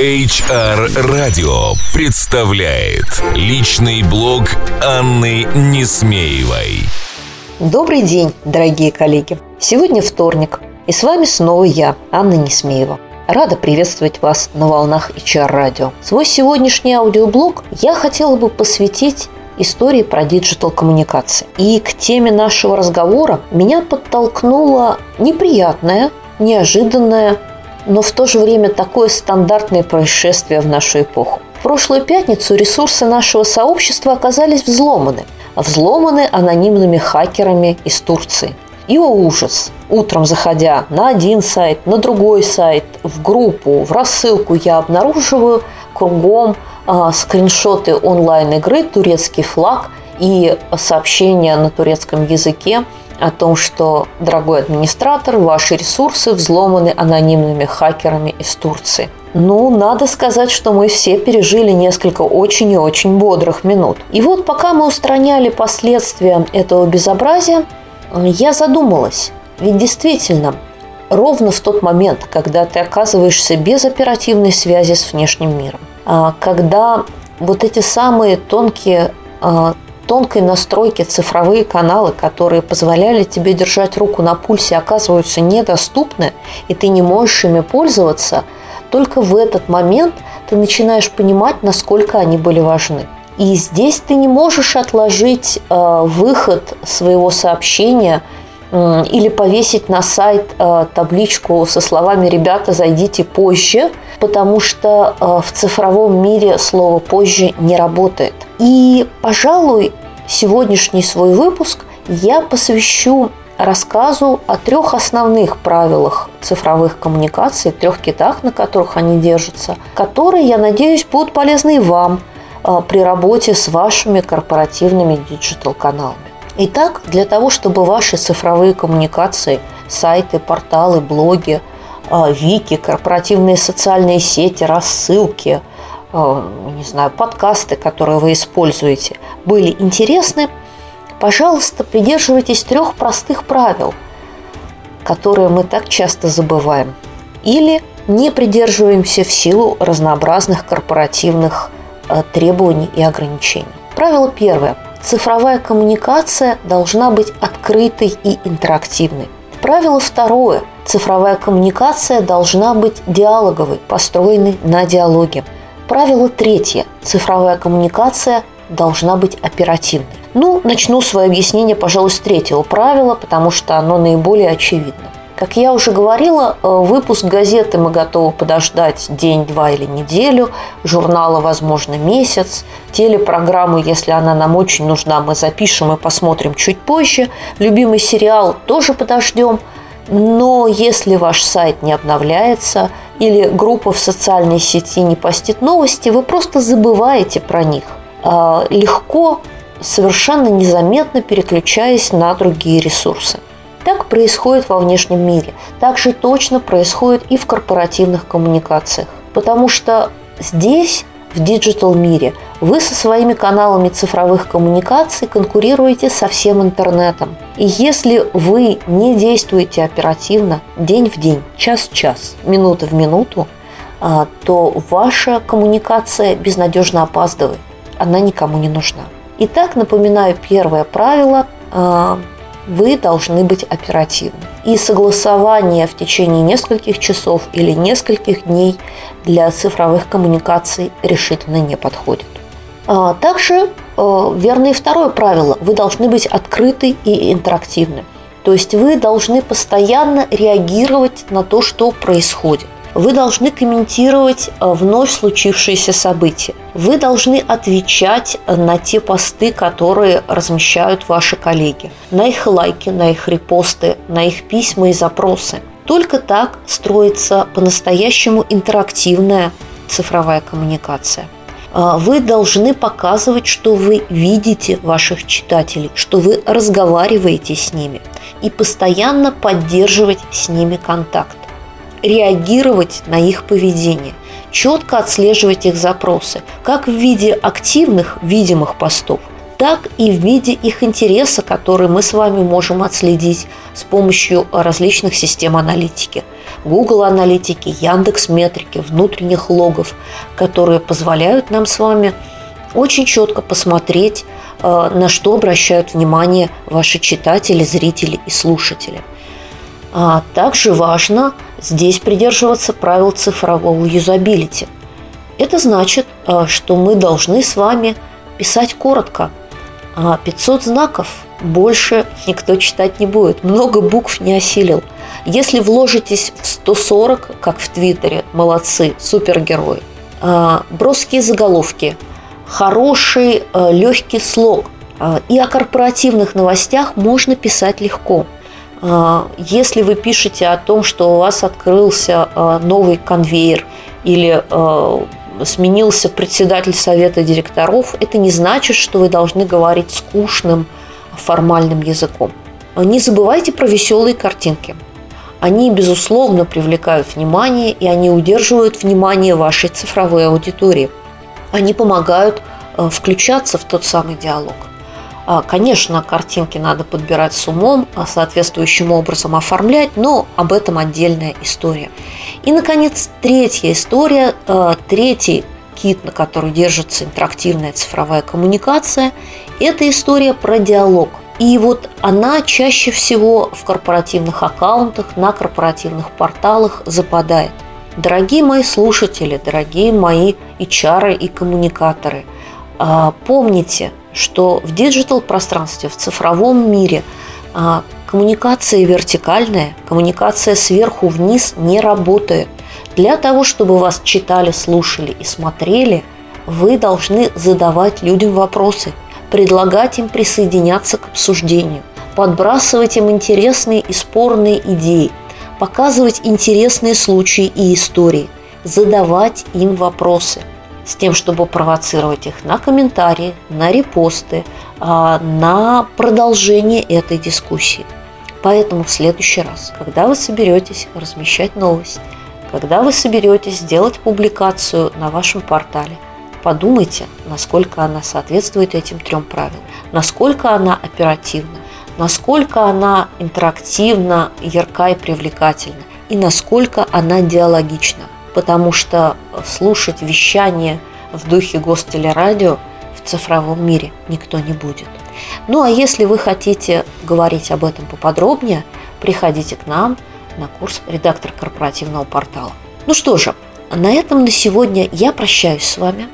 HR Radio представляет личный блог Анны Несмеевой. Добрый день, дорогие коллеги. Сегодня вторник, и с вами снова я, Анна Несмеева. Рада приветствовать вас на волнах HR Radio. Свой сегодняшний аудиоблог я хотела бы посвятить истории про digital коммуникации. И к теме нашего разговора меня подтолкнуло неприятное, неожиданное, но в то же время такое стандартное происшествие в нашу эпоху. В прошлую пятницу ресурсы нашего сообщества оказались взломаны. Взломаны анонимными хакерами из Турции. И о ужас! Утром заходя на один сайт, на другой сайт, в группу, в рассылку, я обнаруживаю кругом а, скриншоты онлайн-игры «Турецкий флаг» и сообщения на турецком языке о том, что, дорогой администратор, ваши ресурсы взломаны анонимными хакерами из Турции. Ну, надо сказать, что мы все пережили несколько очень и очень бодрых минут. И вот пока мы устраняли последствия этого безобразия, я задумалась. Ведь действительно, ровно в тот момент, когда ты оказываешься без оперативной связи с внешним миром, а, когда вот эти самые тонкие а, тонкой настройки цифровые каналы, которые позволяли тебе держать руку на пульсе, оказываются недоступны, и ты не можешь ими пользоваться, только в этот момент ты начинаешь понимать, насколько они были важны. И здесь ты не можешь отложить э, выход своего сообщения э, или повесить на сайт э, табличку со словами «Ребята, зайдите позже», потому что э, в цифровом мире слово «позже» не работает. И, пожалуй, сегодняшний свой выпуск я посвящу рассказу о трех основных правилах цифровых коммуникаций, трех китах, на которых они держатся, которые, я надеюсь, будут полезны и вам а, при работе с вашими корпоративными digital -каналами. Итак, для того, чтобы ваши цифровые коммуникации, сайты, порталы, блоги, вики, корпоративные социальные сети, рассылки, Э, не знаю, подкасты, которые вы используете, были интересны, пожалуйста, придерживайтесь трех простых правил, которые мы так часто забываем. Или не придерживаемся в силу разнообразных корпоративных э, требований и ограничений. Правило первое. Цифровая коммуникация должна быть открытой и интерактивной. Правило второе. Цифровая коммуникация должна быть диалоговой, построенной на диалоге. Правило третье. Цифровая коммуникация должна быть оперативной. Ну, начну свое объяснение, пожалуй, с третьего правила, потому что оно наиболее очевидно. Как я уже говорила, э, выпуск газеты мы готовы подождать день, два или неделю, журнала, возможно, месяц, телепрограмму, если она нам очень нужна, мы запишем и посмотрим чуть позже, любимый сериал тоже подождем – но если ваш сайт не обновляется или группа в социальной сети не постит новости, вы просто забываете про них. А, легко, совершенно незаметно переключаясь на другие ресурсы. Так происходит во внешнем мире. Так же точно происходит и в корпоративных коммуникациях. Потому что здесь в digital мире. Вы со своими каналами цифровых коммуникаций конкурируете со всем интернетом. И если вы не действуете оперативно, день в день, час в час, минута в минуту, а, то ваша коммуникация безнадежно опаздывает. Она никому не нужна. Итак, напоминаю первое правило а, вы должны быть оперативны. И согласование в течение нескольких часов или нескольких дней для цифровых коммуникаций решительно не подходит. А, также верно и второе правило. Вы должны быть открыты и интерактивны. То есть вы должны постоянно реагировать на то, что происходит. Вы должны комментировать э, вновь случившиеся события. Вы должны отвечать на те посты, которые размещают ваши коллеги, на их лайки, на их репосты, на их письма и запросы. Только так строится по-настоящему интерактивная цифровая коммуникация. Э, вы должны показывать, что вы видите ваших читателей, что вы разговариваете с ними и постоянно поддерживать с ними контакт реагировать на их поведение, четко отслеживать их запросы, как в виде активных видимых постов, так и в виде их интереса, который мы с вами можем отследить с помощью различных систем аналитики. Google аналитики, Яндекс Метрики, внутренних логов, которые позволяют нам с вами очень четко посмотреть, э, на что обращают внимание ваши читатели, зрители и слушатели. А также важно здесь придерживаться правил цифрового юзабилити. Это значит, э, что мы должны с вами писать коротко. 500 а знаков больше никто читать не будет. Много букв не осилил. Если вложитесь в 140, как в Твиттере, молодцы, супергерои. А, броские заголовки, хороший э, легкий слог. А, и о корпоративных новостях можно писать легко. Если вы пишете о том, что у вас открылся новый конвейер или сменился председатель совета директоров, это не значит, что вы должны говорить скучным формальным языком. Не забывайте про веселые картинки. Они, безусловно, привлекают внимание, и они удерживают внимание вашей цифровой аудитории. Они помогают э, включаться в тот самый диалог. А, конечно, картинки надо подбирать с умом, а соответствующим образом оформлять, но об этом отдельная история. И, наконец, третья история, э, третий кит, на который держится интерактивная цифровая коммуникация, это история про диалог. И вот она чаще всего в корпоративных аккаунтах, на корпоративных порталах западает. Дорогие мои слушатели, дорогие мои HR и коммуникаторы, а, помните, что в диджитал-пространстве, в цифровом мире а, коммуникация вертикальная, коммуникация сверху вниз не работает. Для того, чтобы вас читали, слушали и смотрели, вы должны задавать людям вопросы, предлагать им присоединяться к обсуждению, подбрасывать им интересные и спорные идеи, показывать интересные случаи и истории, задавать им вопросы – с тем, чтобы провоцировать их на комментарии, на репосты, а, на продолжение этой дискуссии. Поэтому в следующий раз, когда вы соберетесь размещать новость, когда вы соберетесь сделать публикацию на вашем портале, подумайте, насколько она соответствует этим трем правилам, насколько она оперативна, насколько она интерактивна, ярка и привлекательна, и насколько она диалогична потому что слушать вещание в духе гостелерадио в цифровом мире никто не будет. Ну а если вы хотите говорить об этом поподробнее, приходите к нам на курс редактор корпоративного портала. Ну что же, на этом на сегодня я прощаюсь с вами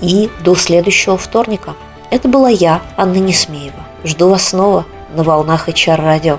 и до следующего вторника. Это была я, Анна Несмеева. Жду вас снова на волнах HR радио.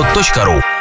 hrradio.ru